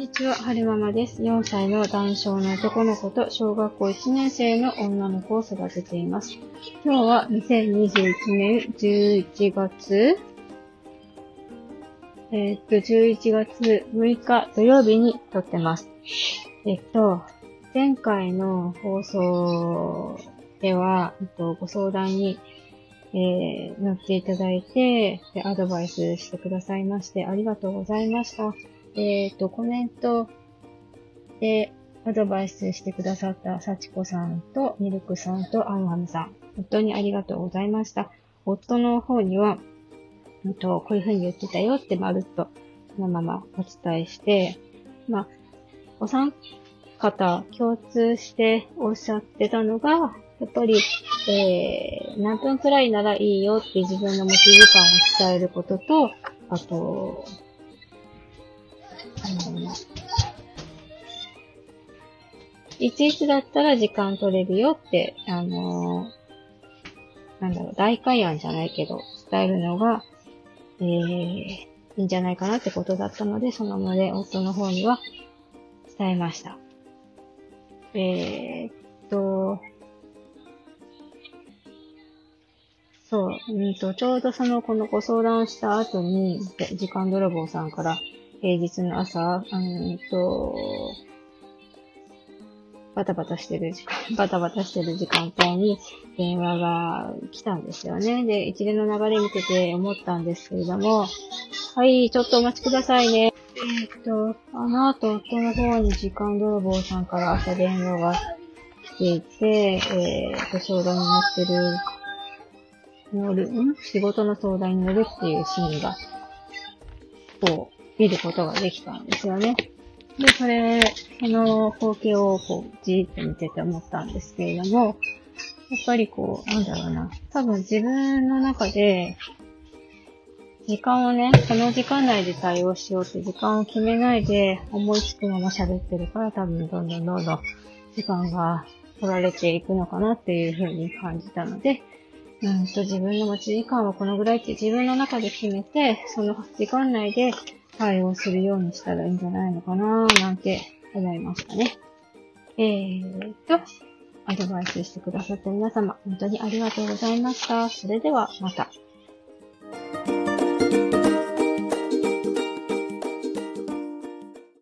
にちは、はるままです。4歳の男性の男の子と小学校1年生の女の子を育てています。今日は2021年11月、えー、っと、11月6日土曜日に撮ってます。えっと、前回の放送では、えっと、ご相談に、えー、乗っていただいて、アドバイスしてくださいまして、ありがとうございました。えっ、ー、と、コメントでアドバイスしてくださった幸子さんとミルクさんとアンハムさん、本当にありがとうございました。夫の方には、うんと、こういう風に言ってたよってまるっとそのままお伝えして、まあ、お三方共通しておっしゃってたのが、やっぱり、えー、何分くらいならいいよって自分の持ち時間を伝えることと、あと、いついつだったら時間取れるよって、あのなんだろう、大会案じゃないけど、伝えるのが、えー、いいんじゃないかなってことだったので、そのまで夫の方には伝えました。えー、っと、そう、うんと、ちょうどその、このご相談した後に、時間泥棒さんから、平日の朝、うんと、バタバタしてる時間、バタバタしてる時間帯に電話が来たんですよね。で、一連の流れ見てて思ったんですけれども、はい、ちょっとお待ちくださいね。えー、っと、あの後、夫の方に時間泥棒さんから朝電話が来ていて、えー、ご相談に乗ってる、乗る、ん？仕事の相談に乗るっていうシーンが、こう、見ることができたんですよね。で、それ、その光景をこう、じーっと見てて思ったんですけれども、やっぱりこう、なんだろうな。多分自分の中で、時間をね、この時間内で対応しようって時間を決めないで思いつくまま喋ってるから多分どんどんどんどん時間が取られていくのかなっていうふうに感じたので、うんと自分の持ち時間はこのぐらいって自分の中で決めて、その時間内で対応するようにしたらいいんじゃないのかななんて思いましたね。えーと、アドバイスしてくださった皆様、本当にありがとうございました。それではまた。